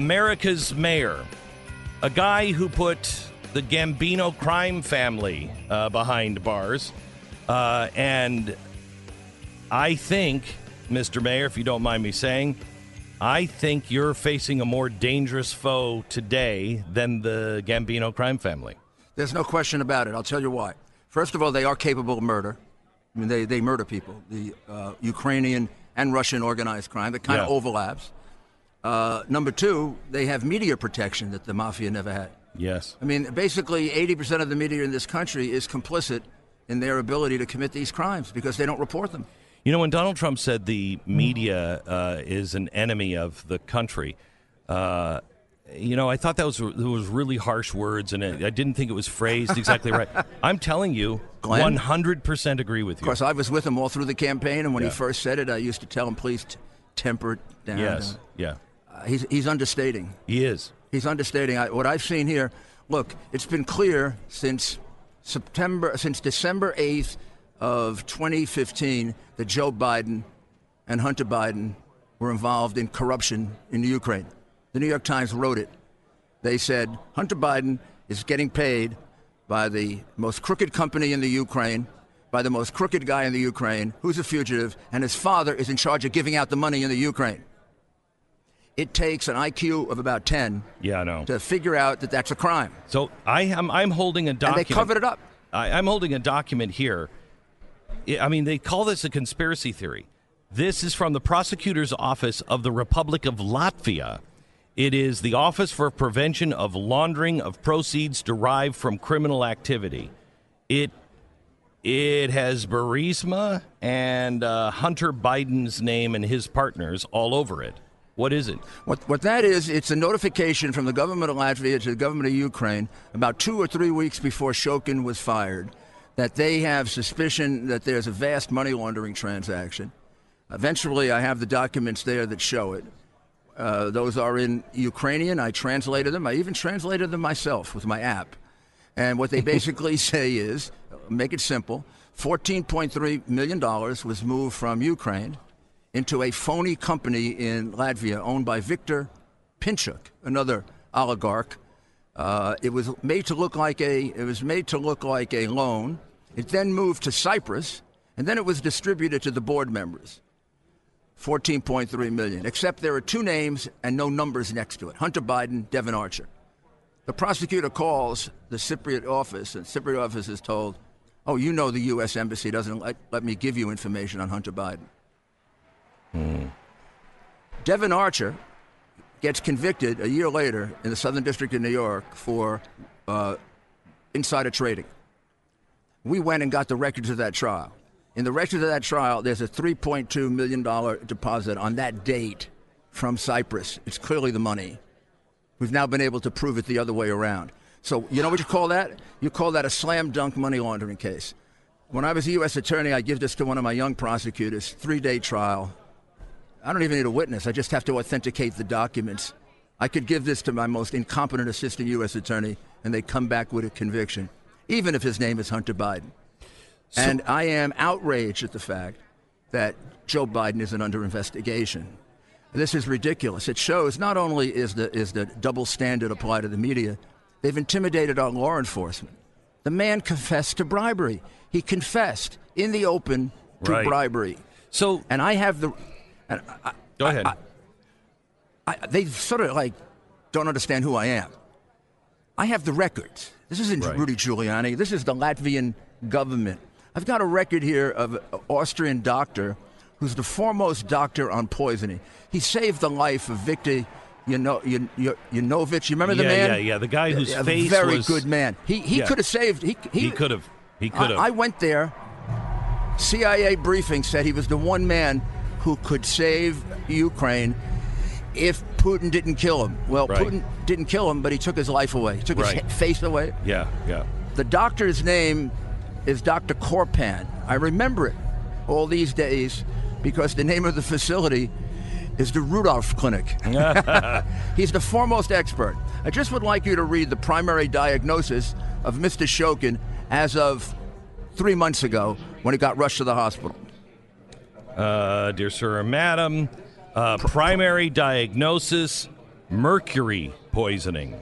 America's mayor, a guy who put the Gambino crime family uh, behind bars. Uh, and I think, Mr. Mayor, if you don't mind me saying, I think you're facing a more dangerous foe today than the Gambino crime family. There's no question about it. I'll tell you why. First of all, they are capable of murder. I mean, they, they murder people. The uh, Ukrainian and Russian organized crime that kind of Yeah. overlaps. Uh, number two, they have media protection that the mafia never had. Yes. I mean, basically, 80% of the media in this country is complicit in their ability to commit these crimes because they don't report them. You know, when Donald Trump said the media uh, is an enemy of the country, uh, you know, I thought that was those really harsh words, and I I didn't think it was phrased exactly right. I'm telling you, Glenn? 100% agree with you. Of course, I was with him all through the campaign, and when Yeah. he first said it, I used to tell him, please t- temper it down. Yes. Yeah. He's, he's understating. He is. He's understating. I, what I've seen here, look, it's been clear since September, since December 8th of 2015 that Joe Biden and Hunter Biden were involved in corruption in the Ukraine. The New York Times wrote it. They said Hunter Biden is getting paid by the most crooked company in the Ukraine, by the most crooked guy in the Ukraine, who's a fugitive, and his father is in charge of giving out the money in the Ukraine. It takes an IQ of about 10 Yeah, I know. to figure out that that's a crime. So I am. I'm holding a And document. they covered it up. I, I'm holding a document here. I I mean, they call this a conspiracy theory. This is from the prosecutor's office of the Republic of Latvia. It is the Office for Prevention of Laundering of Proceeds Derived from Criminal Activity. It it has Burisma and uh, Hunter Biden's name and his partners all over it. What is it? What, what that is, it's a notification from the government of Latvia to the government of Ukraine about two or three weeks before Shokin was fired that they have suspicion that there's a vast money laundering transaction. Eventually, I have the documents there that show it. Uh, those are in Ukrainian. I translated them. I even translated them myself with my app. And what they basically say is make it simple $14.3 million was moved from Ukraine into a phony company in Latvia owned by Viktor Pinchuk, another oligarch. Uh, it was made to look like a it was made to look like a loan. It then moved to Cyprus, and then it was distributed to the board members. 14.3 million. Except there are two names and no numbers next to it: Hunter Biden, Devon Archer. The prosecutor calls the Cypriot office, and Cypriot office is told, "Oh, you know the U.S. embassy doesn't let, let me give you information on Hunter Biden." Devon Archer gets convicted a year later in the Southern District of New York for uh, insider trading. We went and got the records of that trial. In the records of that trial, there's a $3.2 million deposit on that date from Cyprus. It's clearly the money. We've now been able to prove it the other way around. So, you know what you call that? You call that a slam dunk money laundering case. When I was a U.S. attorney, I give this to one of my young prosecutors, three day trial. I don't even need a witness. I just have to authenticate the documents. I could give this to my most incompetent assistant U.S. attorney, and they come back with a conviction, even if his name is Hunter Biden. and I am outraged at the fact that Joe Biden isn't under investigation. This is ridiculous. It shows not only is the, is the double standard applied to the media, they've intimidated our law enforcement. The man confessed to bribery. He confessed in the open to Right. bribery. So And I have the. And I, go ahead. I, they sort of like don't understand who I am. I have the records. This isn't Right. Rudy Giuliani. This is the Latvian government. I've got a record here of an Austrian doctor who's the foremost doctor on poisoning. He saved the life of Viktor Yano, Yan- Yan- Yanovich. You remember the Yeah, man? yeah, yeah, yeah. the guy whose a face very was- good man. He he Yeah. could have saved. He he could have. He could have. I, I went there. CIA briefing said he was the one man who could save Ukraine if Putin didn't kill him. Well, Right. Putin didn't kill him, but he took his life away. He took Right. his face away. yeah, yeah. The doctor's name is Dr. Korpan. I remember it all these days because the name of the facility is the Rudolph Clinic. He's the foremost expert. I just would like you to read the primary diagnosis of Mr. Shokin as of three months ago when he got rushed to the hospital. Uh, dear sir or madam, uh, primary diagnosis mercury poisoning.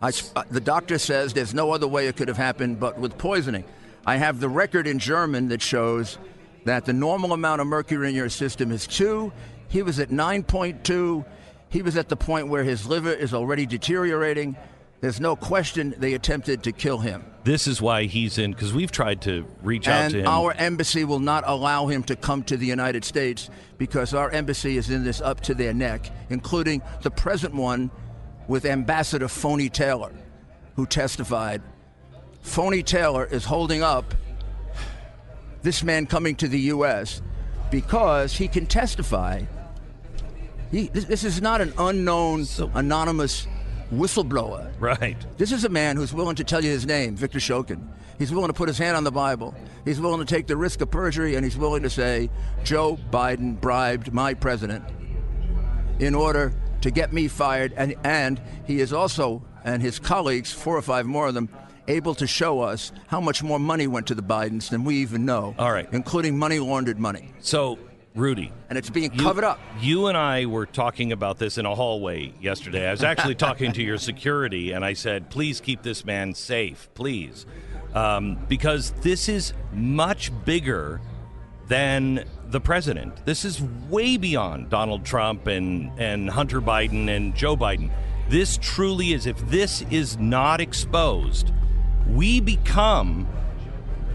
I, uh, the doctor says there's no other way it could have happened but with poisoning. I have the record in German that shows that the normal amount of mercury in your system is 2. He was at 9.2. He was at the point where his liver is already deteriorating. There's no question they attempted to kill him. This is why he's in, because we've tried to reach out and to him. our embassy will not allow him to come to the United States because our embassy is in this up to their neck, including the present one with Ambassador Phony Taylor, who testified. Phony Taylor is holding up this man coming to the U.S. because he can testify. He, this, this is not an unknown, So- anonymous whistleblower. right. This is a man who's willing to tell you his name, Victor Shokin. He's willing to put his hand on the Bible. He's willing to take the risk of perjury, and he's willing to say, Joe Biden bribed my president in order to get me fired. And, and he is also, and his colleagues, four or five more of them, able to show us how much more money went to the Bidens than we even know. All right. Including money laundered money. So, Rudy, And it's being you- covered up. You and I were talking about this in a hallway yesterday. I was actually talking to your security, and I said, "Please keep this man safe, please," um, because this is much bigger than the president. This is way beyond Donald Trump and and Hunter Biden and Joe Biden. This truly is. If this is not exposed, we become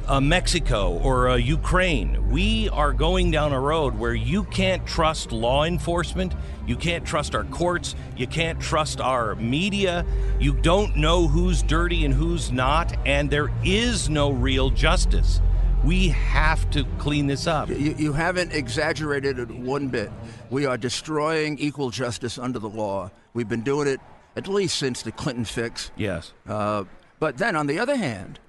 a Mexico or a Ukraine. We are going down a road where you can't trust law enforcement, you can't trust our courts, you can't trust our media, you don't know who's dirty and who's not, and there is no real justice. We have to clean this up. You, you haven't exaggerated it one bit. We are destroying equal justice under the law. We've been doing it at least since the Clinton fix. Yes. Uh, but then, on the other hand,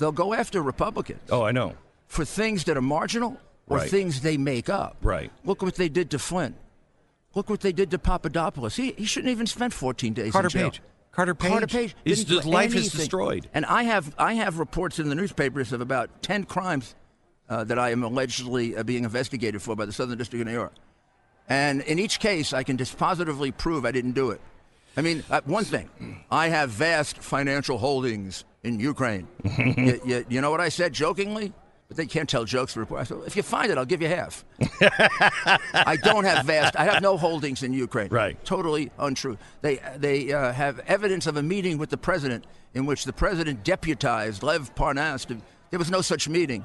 they'll go after Republicans Oh, I know. for things that are marginal or Right. things they make up. Right. Look what they did to Flynn. Look what they did to Papadopoulos. He, he shouldn't even spent 14 days Carter in jail. Page. Carter Page. Carter Page. His didn't do life is destroyed. And I have I have reports in the newspapers of about 10 crimes uh, that I am allegedly uh, being investigated for by the Southern District of New York. And in each case, I can dispositively prove I didn't do it. I mean, uh, one thing, I have vast financial holdings in Ukraine. you, you, you know what I said jokingly? But they can't tell jokes report. I said, if you find it, I'll give you half. I don't have vast. I have no holdings in Ukraine. Right. Totally untrue. They they uh, have evidence of a meeting with the president in which the president deputized Lev Parnas. To, there was no such meeting.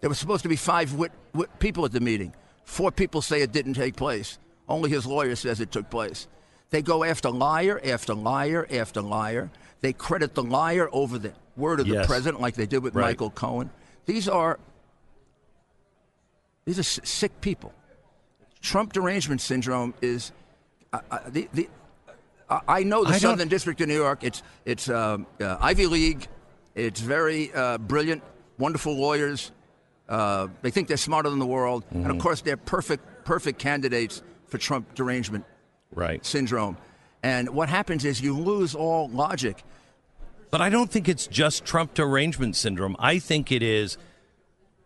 There was supposed to be five wit, wit, people at the meeting. Four people say it didn't take place. Only his lawyer says it took place. They go after liar after liar after liar. They credit the liar over the word of the president, like they did with Right. Michael Cohen. These are these are sick people. Trump derangement syndrome is. Uh, uh, the, the, I- I know the I don't- Southern District of New York. It's it's um, uh, Ivy League. It's very uh, brilliant, wonderful lawyers. Uh, they think they're smarter than the world, and Mm-hmm. of course, they're perfect perfect candidates for Trump derangement Right. syndrome. And what happens is you lose all logic. But I don't think it's just Trump derangement syndrome. I think it is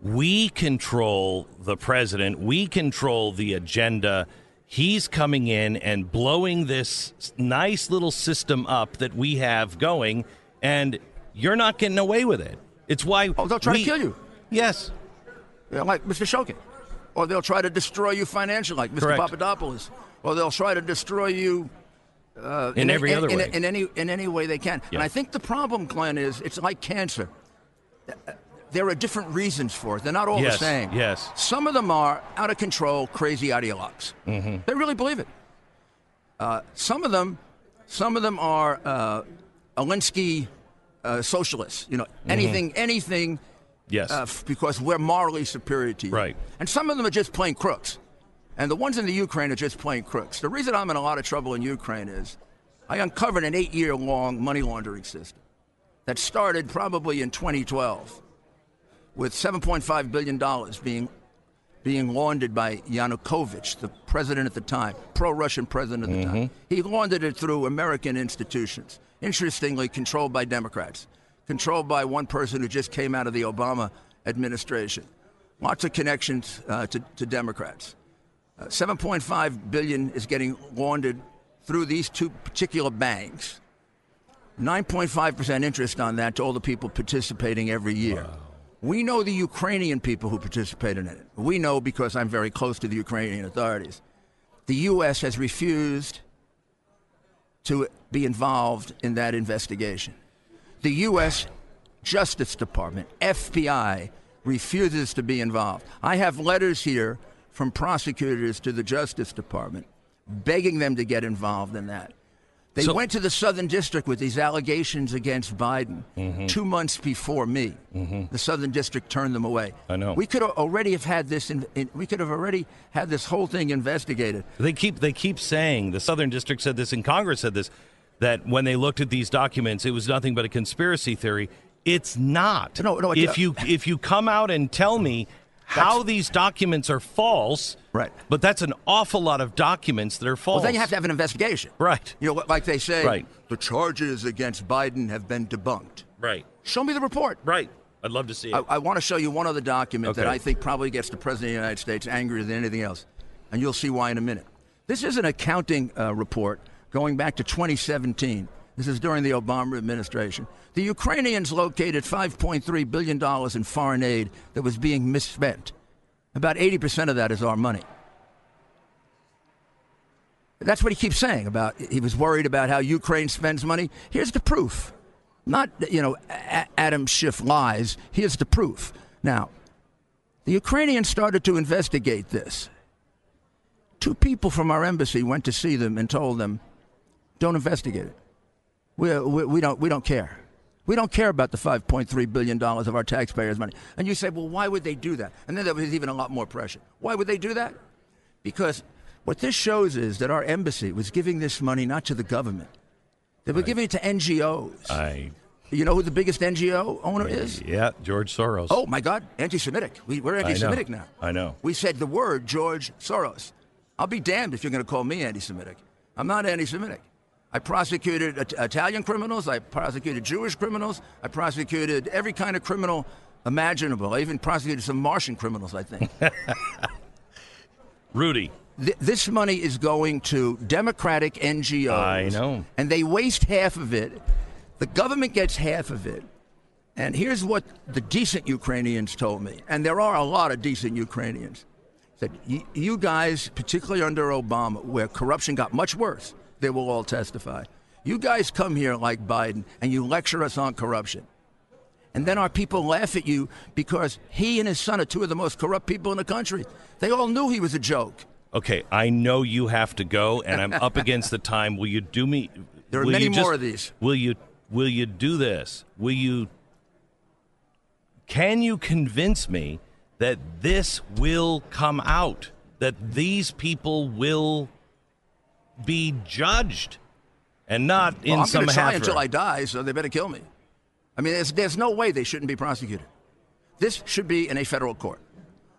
we control the president, we control the agenda. He's coming in and blowing this nice little system up that we have going, and you're not getting away with it. It's why. Oh, they'll try we- to kill you. Yes. know, like Mr. Shokin. Or they'll try to destroy you financially, like Mr. Correct. Papadopoulos. Or they'll try to destroy you uh, In every other in, way. In, any in any way they can. Yeah. And I think the problem, Glenn, is it's like cancer. There are different reasons for it. They're not all Yes, the same. yes. Some of them are out of control, crazy ideologues. Mm-hmm. They really believe it. Uh, some of them, some of them are uh, Alinsky uh, socialists. You know, anything, anything Yes. uh, f- because we're morally superior to you. Right. And some of them are just plain crooks. And the ones in the Ukraine are just plain crooks. The reason I'm in a lot of trouble in Ukraine is I uncovered an eight year long money laundering system that started probably in 2012 with $7.5 billion being, being laundered by Yanukovych, the president at the time, pro Russian president at the time. He laundered it through American institutions, interestingly, controlled by Democrats, controlled by one person who just came out of the Obama administration. Lots of connections uh, to, to Democrats. Uh, 7.5 billion is getting laundered through these two particular banks. 9.5% interest on that to all the people participating every year. Wow. We know the Ukrainian people who participated in it. We know because I'm very close to the Ukrainian authorities. The U.S. has refused to be involved in that investigation. The U.S. Justice Department, FBI, refuses to be involved. I have letters here from prosecutors to the Justice Department begging them to get involved in that. They so, went to the Southern District with these allegations against Biden mm-hmm. two months before me. Mm-hmm. The Southern District turned them away. I know. We could already have had this. In, in, we could have already had this whole thing investigated. They keep they keep saying the Southern District said this and Congress said this that when they looked at these documents, it was nothing but a conspiracy theory. It's not. No, no. If you if you come out and tell me how these documents are false. Right. But that's an awful lot of documents that are false. Well, then you have to have an investigation. Right. You know, like they say, right. the charges against Biden have been debunked. Right. Show me the report. Right. I'd love to see it. I, I want to show you one other document okay. that I think probably gets the President of the United States angrier than anything else. And you'll see why in a minute. This is an accounting uh, report going back to 2017. This is during the Obama administration. The Ukrainians located $5.3 billion in foreign aid that was being misspent. About 80% of that is our money. That's what he keeps saying about he was worried about how Ukraine spends money. Here's the proof. Not, you know, Adam Schiff lies. Here's the proof. Now, the Ukrainians started to investigate this. Two people from our embassy went to see them and told them, don't investigate it. We, we, we, don't, we don't care. We don't care about the $5.3 billion of our taxpayers' money. And you say, well, why would they do that? And then there was even a lot more pressure. Why would they do that? Because what this shows is that our embassy was giving this money not to the government, they were right. giving it to NGOs. I. You know who the biggest NGO owner is? Yeah, George Soros. Oh, my God, anti Semitic. We, are anti Semitic now. I know. We said the word George Soros. I'll be damned if you're going to call me anti Semitic. I'm not anti Semitic. I prosecuted Italian criminals. I prosecuted Jewish criminals. I prosecuted every kind of criminal imaginable. I even prosecuted some Martian criminals, I think. Rudy. Th- this money is going to Democratic NGOs. I know. And they waste half of it. The government gets half of it. And here's what the decent Ukrainians told me. And there are a lot of decent Ukrainians. That you guys, particularly under Obama, where corruption got much worse, they will all testify. You guys come here like Biden and you lecture us on corruption. And then our people laugh at you because he and his son are two of the most corrupt people in the country. They all knew he was a joke. Okay, I know you have to go, and I'm up against the time. Will you do me? There are many more of these. Will you? Will you do this? Will you? Can you convince me that this will come out? That these people will be judged and not in well, I'm some I'm try until I die, so they better kill me. I mean, there's, there's no way they shouldn't be prosecuted. This should be in a federal court.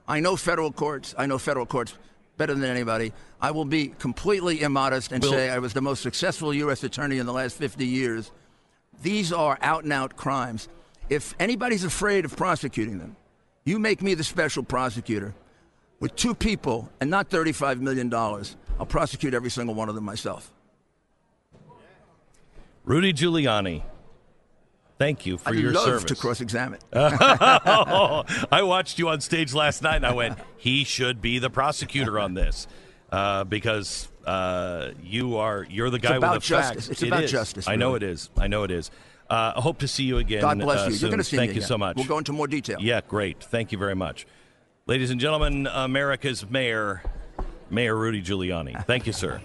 I know federal courts. I know federal courts better than anybody. I will be completely immodest and say I was the most successful U.S. attorney in the last 50 years. These are out and out crimes. If anybody's afraid of prosecuting them, you make me the special prosecutor with two people and not $35 million. I'll prosecute every single one of them myself. Rudy Giuliani, thank you for I your love service. to cross-examine. I watched you on stage last night, and I went, "He should be the prosecutor on this." Uh, because uh, you are you're the guy with the justice. facts. It's it about is. justice. I know it is. I know it is. Uh, I hope to see you again. God bless uh, you. Soon. You're going to see Thank me you again. so much. We'll go into more detail. Yeah, great. Thank you very much, ladies and gentlemen. America's mayor, Mayor Rudy Giuliani. Thank you, sir.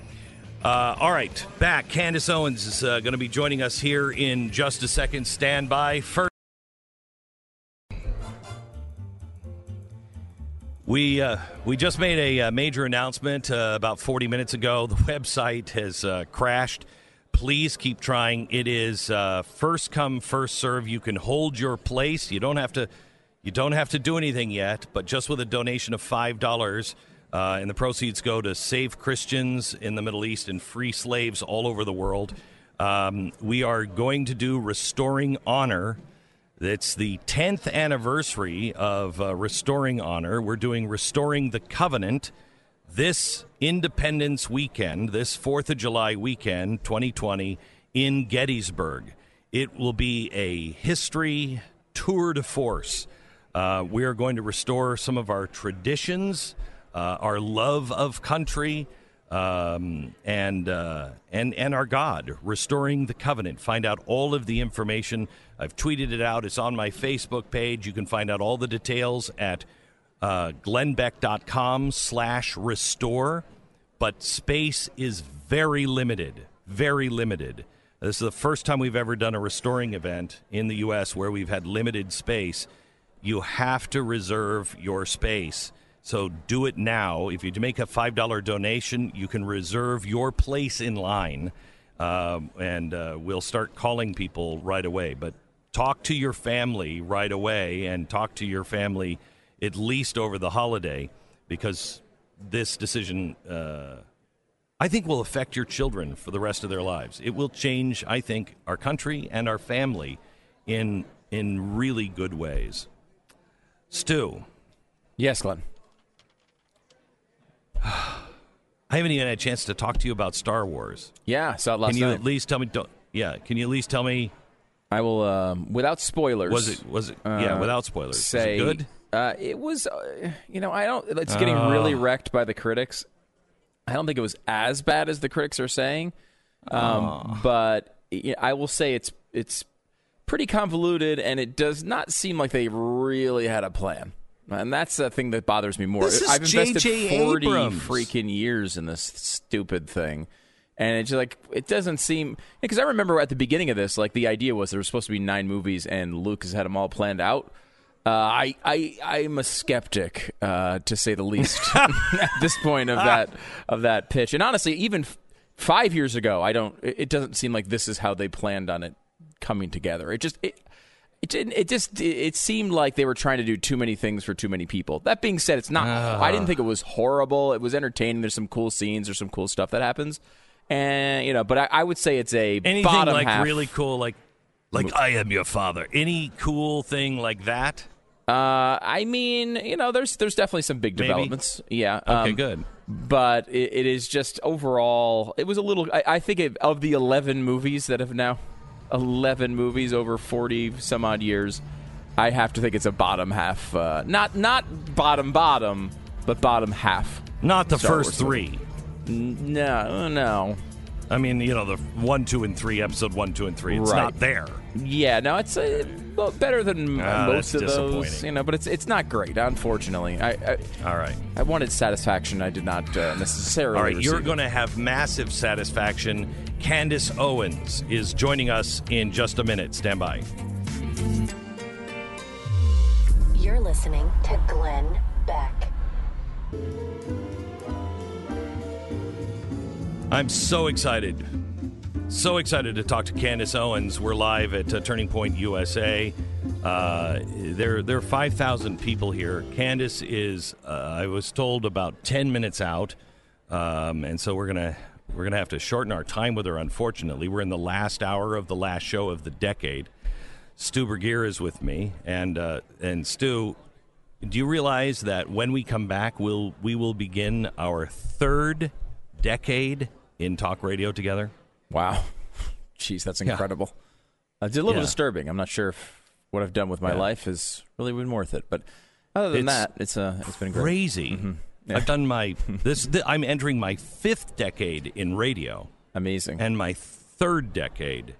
Uh, all right, back. Candace Owens is uh, going to be joining us here in just a second. Stand by. First, we uh, we just made a, uh, major announcement uh, about 40 minutes ago. The website has uh, crashed. Please keep trying. It is first come, first serve. You can hold your place. You don't have to. You don't have to do anything yet, but just with a donation of five dollars uh, and the proceeds go to save Christians in the Middle East and free slaves all over the world. Um, we are going to do Restoring Honor. It's the 10th anniversary of uh, Restoring Honor. We're doing Restoring the Covenant. this Independence weekend, this 4th of July weekend, 2020, in Gettysburg. It will be a history tour de force. Uh, we are going to restore some of our traditions, our love of country, um, and uh, and and our God, restoring the covenant. Find out all of the information. I've tweeted it out. It's on my Facebook page. You can find out all the details at uh, glennbeck.com slash restore. But space is very limited, very limited. This is the first time we've ever done a restoring event in the U.S. where we've had limited space. You have to reserve your space. So do it now. If you make a $5 donation, you can reserve your place in line, um, and uh, we'll start calling people right away. But talk to your family right away and talk to your family at least over the holiday because this decision. Uh, I think will affect your children for the rest of their lives. It will change, I think, our country and our family in in really good ways. Stu. Yes, Glenn. I haven't even had a chance to talk to you about Star Wars. Yeah, saw it last Can you night. at least tell me? Don't, yeah, can you at least tell me? I will, um, without spoilers. Was it? Was it? yeah, uh, without spoilers. Say was it good? Uh, it was. Uh, you know, I don't. It's getting really wrecked by the critics. I don't think it was as bad as the critics are saying, um, but I will say it's it's pretty convoluted, and it does not seem like they really had a plan. And that's the thing that bothers me more. This is I've invested J.J. forty Abrams. freaking years in this stupid thing, and it's just like it doesn't seem because I remember at the beginning of this, like the idea was there was supposed to be nine movies, and Lucas had them all planned out. Uh, I I I'm a skeptic uh, to say the least at this point of that of that pitch, and honestly, even f- five years ago, I don't. It it doesn't seem like this is how they planned on it coming together. It just it, it didn't. It just it seemed like they were trying to do too many things for too many people. That being said, it's not. I didn't think it was horrible. It was entertaining. There's some cool scenes. There's some cool stuff that happens, and you know. But I, I would say it's a Anything bottom like half. really cool, like like I am your father. Any cool thing like that? Uh, I mean, you know, there's there's definitely some big Maybe. developments. Yeah. Okay, um, good. But it, it is just overall, it was a little. I, I think it, of the 11 movies that have now, 11 movies over 40 some odd years, I have to think it's a bottom half. Uh, not not bottom bottom, but bottom half. Not the Star first Wars three. N- No, no. I mean, you know, the one, two, and three, episode one, two, and three. It's Right. not there. Yeah, no, it's uh, better than Ah, most of those, you know. But it's it's not great, unfortunately. I I, All right. I wanted satisfaction. I did not uh, necessarily. All right, you're going to have massive satisfaction. Candace Owens is joining us in just a minute. Stand by. You're listening to Glenn Beck. I'm so excited. So excited to talk to Candace Owens. We're live at uh, Turning Point USA. Uh, there, there are 5,000 people here. Candace is, uh, I was told, about 10 minutes out. Um, and so we're going to. We're going to have to shorten our time with her, unfortunately. We're in the last hour of the last show of the decade. Stu Burguiere is with me. And, uh, and Stu, do you realize that when we come back, we'll, we will begin our third decade in talk radio together? Wow. Jeez, that's incredible. Uh, It's a little Yeah. disturbing. I'm not sure if what I've done with my Yeah. life has really been worth it. But other than It's that, it's uh, it's been great. Crazy. I've done my this. th- I'm entering my fifth decade in radio Amazing. and my third decade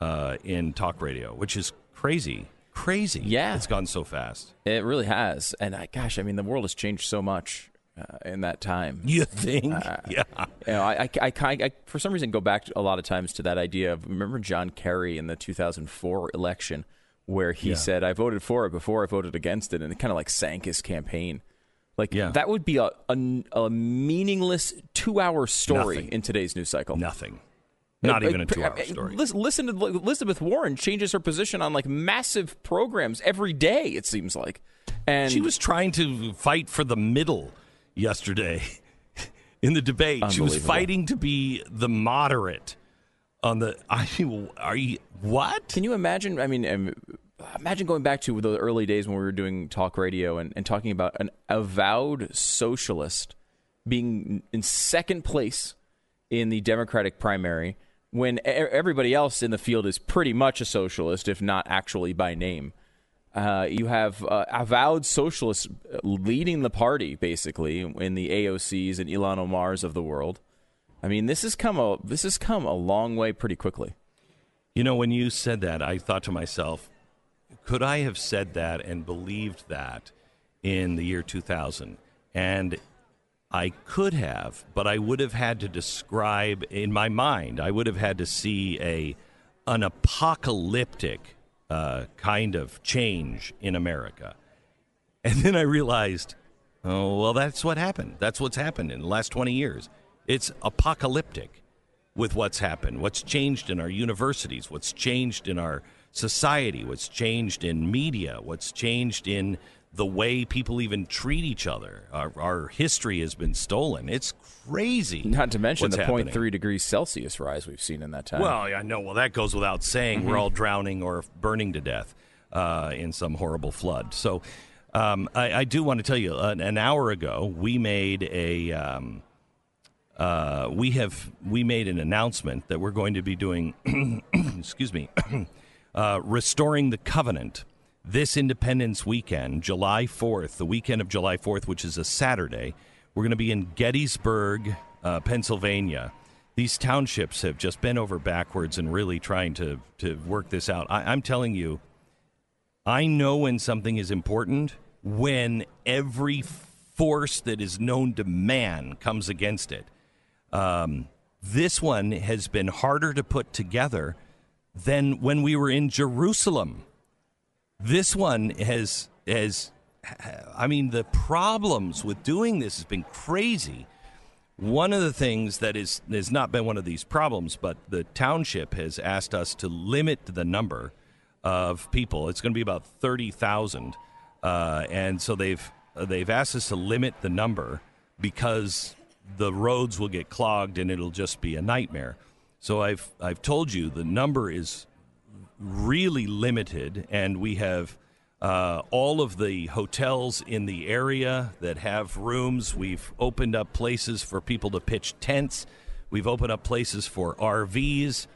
uh, in talk radio, which is crazy. Crazy. Yeah. it's gone so fast. it really has. And I, gosh, I mean, the world has changed so much uh, in that time. You think? yeah. You know, I, I, I, for some reason, go back a lot of times to that idea of remember John Kerry in the 2004 election, where he Yeah. said, "I voted for it before I voted against it," and it kind of like sank his campaign. Like Yeah. that would be a, a, a meaningless two-hour story Nothing. in today's news cycle. Nothing. Not Uh, even a uh, two-hour uh, story. Listen, listen to Elizabeth Warren changes her position on like massive programs every day. It seems like, and She was trying to fight for the middle yesterday in the debate. She was fighting to be the moderate on the. I mean, are you what? Can you imagine? I mean, um, imagine going back to the early days when we were doing talk radio and, and talking about an avowed socialist being in second place in the Democratic primary when everybody else in the field is pretty much a socialist, if not actually by name. Uh, you have uh, avowed socialists leading the party, basically, in the AOCs and Ilhan Omars of the world. I mean, this has come a this has come a long way pretty quickly. You know, when you said that, I thought to myself, could I have said that and believed that in the year 2000? And I could have, but I would have had to describe in my mind. I would have had to see a an apocalyptic uh, kind of change in America, and then I realized, oh well, that's what happened. That's what's happened in the last twenty years. It's apocalyptic with what's happened, what's changed in our universities, what's changed in our society, what's changed in media, what's changed in the way people even treat each other. Our, our history has been stolen. It's crazy. Not to mention the happening. 0.3 degrees Celsius rise we've seen in that time. Well, I know. Well, that goes without saying. We're all drowning or burning to death uh, in some horrible flood. So, um, I, I do want to tell you, an, an hour ago, we made a. Um, uh, we have we made an announcement that we're going to be doing. excuse me, uh, restoring the covenant this Independence weekend, July 4th, the weekend of July 4th, which is a Saturday. We're going to be in Gettysburg, uh, Pennsylvania. These townships have just been over backwards and really trying to, to work this out. I, I'm telling you, I know when something is important when every force that is known to man comes against it. Um, this one has been harder to put together than when we were in Jerusalem. This one has has I mean the problems with doing this has been crazy. One of the things that is has not been one of these problems, but the township has asked us to limit the number of people. It's going to be about thirty thousand, uh, and so they've they've asked us to limit the number because the roads will get clogged and it'll just be a nightmare. So I've I've told you the number is really limited, and we have uh, all of the hotels in the area that have rooms. We've opened up places for people to pitch tents. We've opened up places for RVs,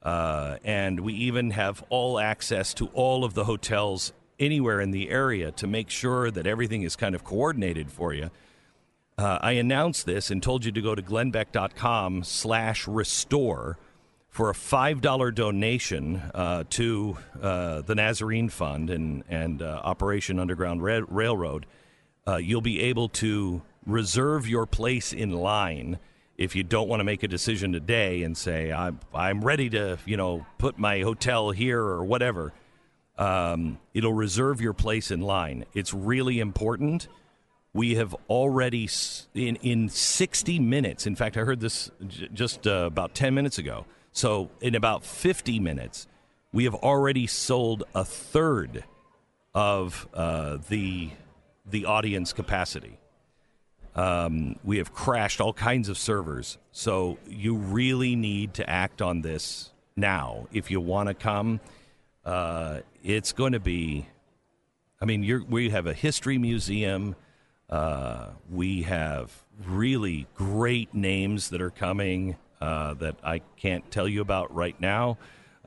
uh, and we even have all access to all of the hotels anywhere in the area to make sure that everything is kind of coordinated for you. Uh, I announced this and told you to go to glennbeck.com slash restore for a $5 donation uh, to uh, the Nazarene Fund and, and uh, Operation Underground Ra- Railroad, uh, you'll be able to reserve your place in line if you don't want to make a decision today and say, I'm, I'm ready to, you know, put my hotel here or whatever. Um, it'll reserve your place in line. It's really important. We have already, in, in 60 minutes, in fact, I heard this j- just uh, about 10 minutes ago. So, in about 50 minutes, we have already sold a third of uh, the the audience capacity. Um, we have crashed all kinds of servers, so you really need to act on this now if you want to come. Uh, it's going to be. I mean, you're, we have a history museum. Uh, we have really great names that are coming uh, that I can't tell you about right now,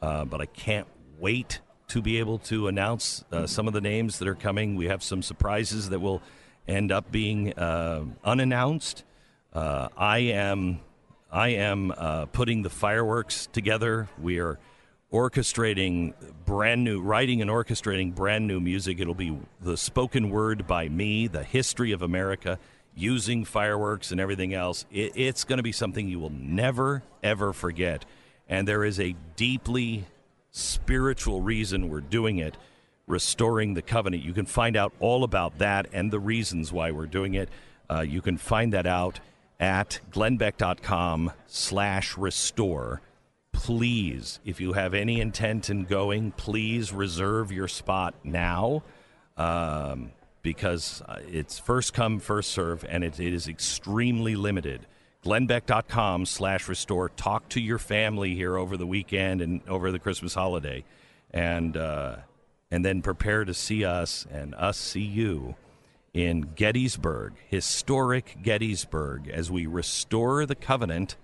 uh, but I can't wait to be able to announce uh, some of the names that are coming. We have some surprises that will end up being uh, unannounced. Uh, I am I am putting the fireworks together. We are orchestrating brand new, writing and orchestrating brand new music. It'll be the spoken word by me, the history of America, using fireworks and everything else. It, it's going to be something you will never, ever forget. And there is a deeply spiritual reason we're doing it, restoring the covenant. You can find out all about that and the reasons why we're doing it. Uh, you can find that out at glennbeck.com slash restore please, if you have any intent in going, please reserve your spot now um, because uh, it's first come, first serve, and it, it is extremely limited. glennbeck.com slash restore. Talk to your family here over the weekend and over the Christmas holiday, and, uh, and then prepare to see us and us see you in Gettysburg, historic Gettysburg, as we restore the covenant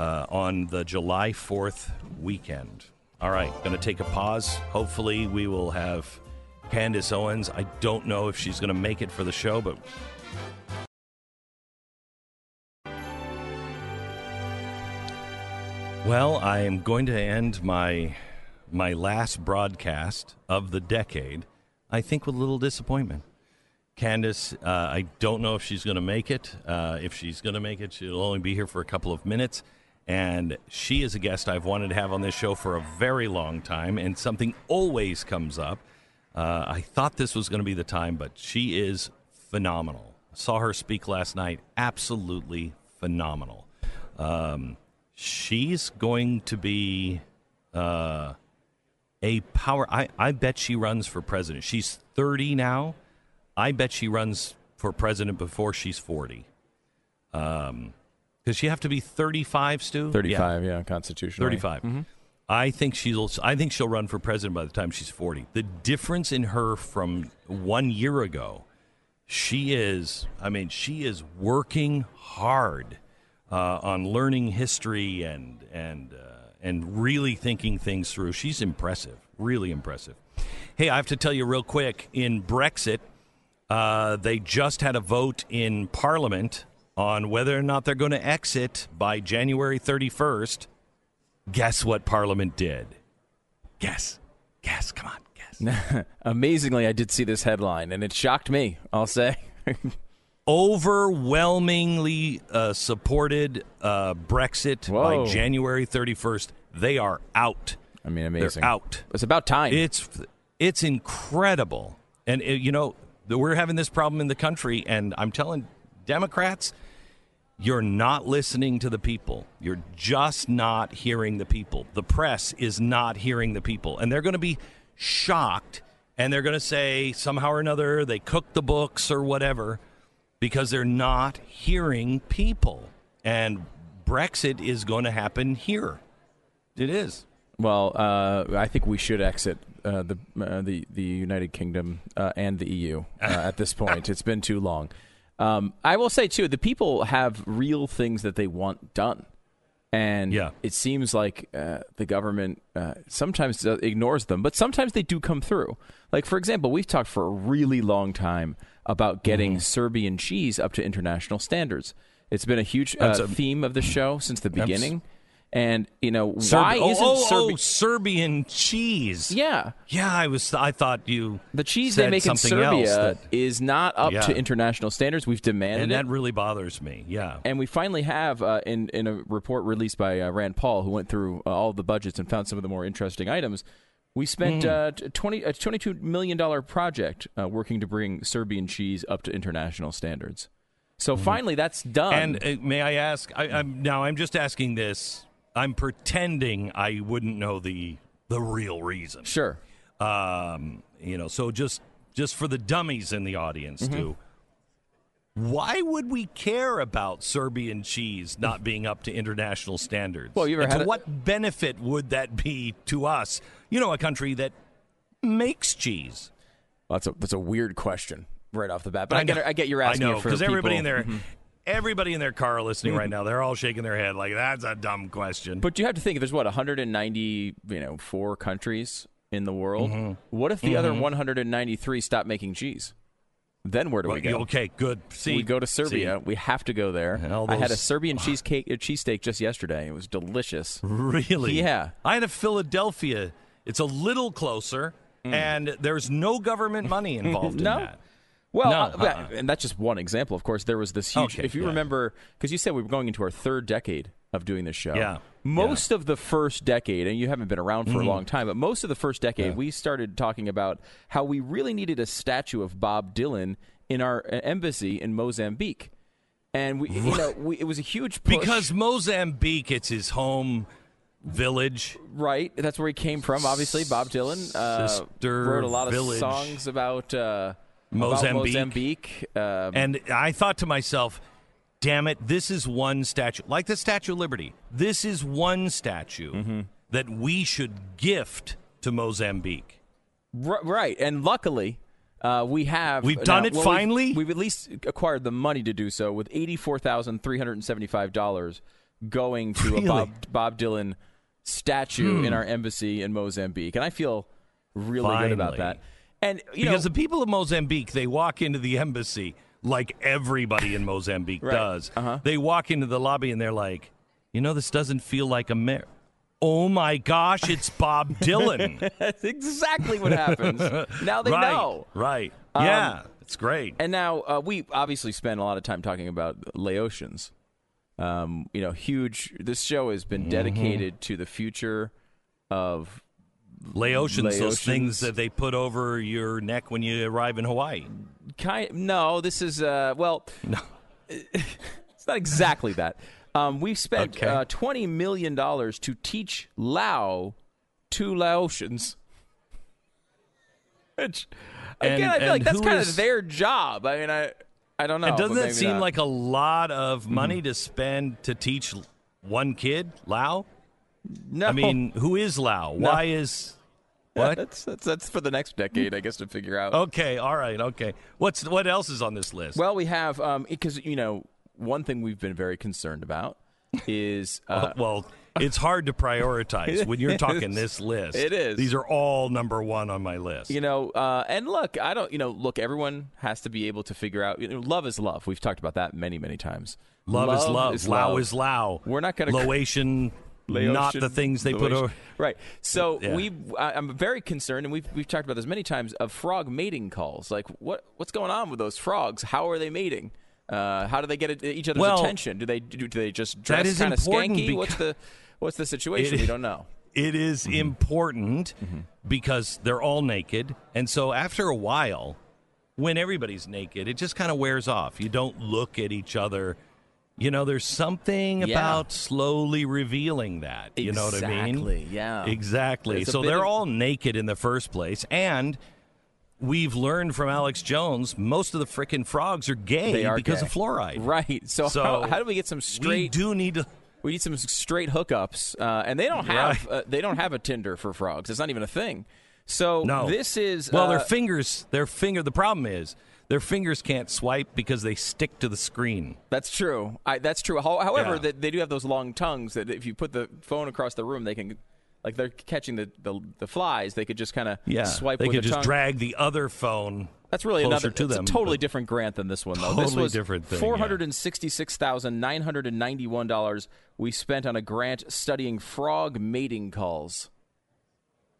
uh, on the July 4th weekend. All right, going to take a pause. Hopefully, we will have Candace Owens. I don't know if she's going to make it for the show, but Well, I am going to end my my last broadcast of the decade, I think, with a little disappointment. Candace, uh, I don't know if she's going to make it. Uh, if she's going to make it, she'll only be here for a couple of minutes. And she is a guest I've wanted to have on this show for a very long time, and something always comes up. Uh, I thought this was going to be the time, but she is phenomenal. Saw her speak last night. Absolutely phenomenal. Um, she's going to be uh, a power. I, I bet she runs for president. She's 30 now. I bet she runs for president before she's 40. Um, does she have to be 35, Stu? 35, yeah, constitutional. 35. I think she'll. I think she'll run for president by the time she's 40. The difference in her from one year ago, she is. I mean, she is working hard uh, on learning history and and uh, and really thinking things through. She's impressive, really impressive. Hey, I have to tell you real quick. In Brexit, uh, they just had a vote in Parliament on whether or not they're going to exit by January 31st. Guess what Parliament did? Guess. Guess. Come on. Guess. Amazingly, I did see this headline, and it shocked me. I'll say. Overwhelmingly uh, supported uh, Brexit Whoa. by January 31st. They are out. I mean, amazing. They're out. It's about time. It's it's incredible, and uh, you know we're having this problem in the country, and I'm telling Democrats, you're not listening to the people. You're just not hearing the people. The press is not hearing the people, and they're going to be shocked, and they're going to say somehow or another they cooked the books or whatever because they're not hearing people, and Brexit is going to happen here. It is. Well, uh, I think we should exit uh, the uh, the the United Kingdom uh, and the EU uh, at this point. it's been too long. Um, I will say too, the people have real things that they want done, and Yeah. it seems like uh, the government uh, sometimes ignores them, but sometimes they do come through. Like for example, we've talked for a really long time about getting Mm-hmm. Serbian cheese up to international standards. It's been a huge uh, a- theme of the show since the beginning. And you know Serb- why oh, isn't oh, Serbi- oh, Serbian cheese? Yeah, Yeah, I was. I thought you the cheese they make in Serbia that, is not up Yeah. to international standards. We've demanded and it, that really bothers me. Yeah, and we finally have uh, in in a report released by uh, Rand Paul, who went through uh, all the budgets and found some of the more interesting items. We spent Mm. uh, twenty a twenty two million dollar project uh, working to bring Serbian cheese up to international standards. So finally, that's done. And uh, may I ask? I, I'm now. I'm just asking this. I'm pretending I wouldn't know the the real reason. sure, Um, you know, so just just for the dummies in the audience, Mm-hmm. too. Why would we care about Serbian cheese not being up to international standards? Well, you ever And had to it- what benefit would that be to us? You know, a country that makes cheese. Well, that's a that's a weird question right off the bat. But I, know- get I get you're asking I know because everybody Mm-hmm. in there, everybody in their car listening right now, they're all shaking their head like that's a dumb question. But you have to think if there's what 190, you know, four countries in the world. Mm-hmm. What if the other 193 stop making cheese? Then where do we go? okay, good. See, we go to Serbia. see. We have to go there. All I had a Serbian cheesecake, a cheesesteak just yesterday. It was delicious. Really? Yeah. I had a Philadelphia. It's a little closer, and there's no government money involved Mm. No. that. Well, No, uh, uh-uh. and that's just one example. Of course, there was this huge. Okay, if you yeah. remember, because you said we were going into our third decade of doing this show. Yeah, Most of the first decade, and you haven't been around for Mm-hmm. a long time, but most of the first decade, we started talking about how we really needed a statue of Bob Dylan in our uh, embassy in Mozambique, and we, you know, we, it was a huge push. Because Mozambique, it's his home village. right, that's where he came from. Obviously, Bob Dylan uh, wrote a lot of village. songs about. Uh, about Mozambique. Mozambique. Um, And I thought to myself, damn it, this is one statue. Like the Statue of Liberty. This is one statue Mm-hmm. that we should gift to Mozambique. R- right, and luckily, Uh, we have. We've done it we've- finally? We've, at least acquired the money to do so with eighty-four thousand three hundred and seventy-five dollars going to Really? a Bob Bob Dylan statue in our embassy in Mozambique, and I feel really good about that. And you because know, the people of Mozambique, they walk into the embassy like everybody in Mozambique Right. does. Uh-huh. They walk into the lobby and they're like, you know, this doesn't feel like America. Oh my gosh, it's Bob Dylan. that's exactly what happens. now they right, know. Right. Um, yeah, it's great. And now uh, we obviously spend a lot of time talking about Laotians. Um, you know, huge. This show has Mm-hmm. been dedicated to the future of Laotians, those things that they put over your neck when you arrive in Hawaii. kind. No, this is uh, well. No. It's not exactly that. Um, we've spent Okay. uh, twenty million dollars to teach Lao to Laotians. Which, again, And- I feel like that's kind is- of their job. I mean, I, I don't know. And doesn't that seem not. Mm-hmm. like a lot of money to spend to teach one kid Lao? No? I mean, who is Lao? Why is what? that's, that's that's for the next decade, I guess, to figure out. Okay, all right, okay. What's what else is on this list? Well, we have because you know one thing we've been very concerned about is uh, well, it's hard to prioritize when you're talking this list. It is. These are all number one on my list. you know uh, and look, I don't you know look, everyone has to be able to figure out. You know, love is love. We've talked about that many many times. love, is love. Lao love. is Lao. We're not gonna- Laotian. Not the things they put over. Right. So Yeah. we, I, I'm very concerned, and we've we've talked about this many times of frog mating calls. Like, what what's going on with those frogs? How are they mating? Uh, how do they get each other's Well, attention? Do they do, do they just that dress is kind of skanky? what's the what's the situation? It- we don't know. It is Mm-hmm. important because they're all naked, and so after a while, when everybody's naked, it just kind of wears off. You don't look at each other. You know, there's something Yeah. about slowly revealing that. You know what I mean? Exactly, yeah. Exactly. So they're of- all naked in the first place, and we've learned from Alex Jones most of the frickin' frogs are gay They are because gay. of fluoride. Right. So, So how, how do we get some We straight? do need to. We need some straight hookups, uh, and they don't have Right. uh, they don't have a Tinder for frogs. It's not even a thing. So No. this is Well, uh, their fingers, their finger. The problem is their fingers can't swipe because they stick to the screen. That's true. I, that's true. However, Yeah. they, they do have those long tongues that if you put the phone across the room, they can, like they're catching the, the, the flies. They could just kind of Yeah, swipe they with could the just tongue. drag the other phone. That's really closer another. to it's them, a totally different grant than this one, though. this Totally was different thing, Four hundred and sixty-six thousand nine hundred and ninety-one dollars we spent on a grant studying frog mating calls,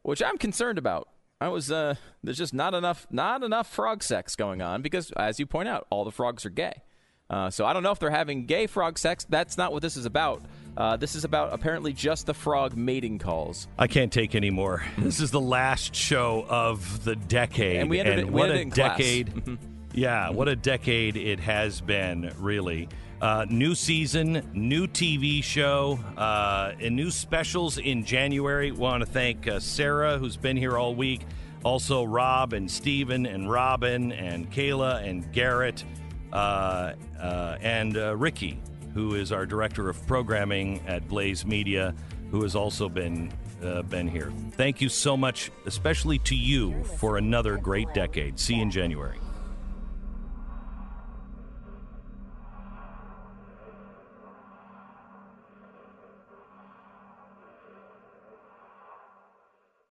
which I'm concerned about. I was uh, there's just not enough not enough frog sex going on because, as you point out, all the frogs are gay. Uh, so I don't know if they're having gay frog sex. That's not what this is about. Uh, this is about apparently just the frog mating calls. I can't take any more. This is the last show of the decade, And we ended it- we what ended a it in class. decade! yeah, what a decade it has been. Really, uh, new season, new TV show, uh, and new specials in January. Want to thank uh, Sarah, who's been here all week. Also, Rob and Steven and Robin and Kayla and Garrett uh, uh, and uh, Ricky, who is our director of programming at Blaze Media, who has also been been here. Thank you so much, especially to you, for another great decade. See you in January.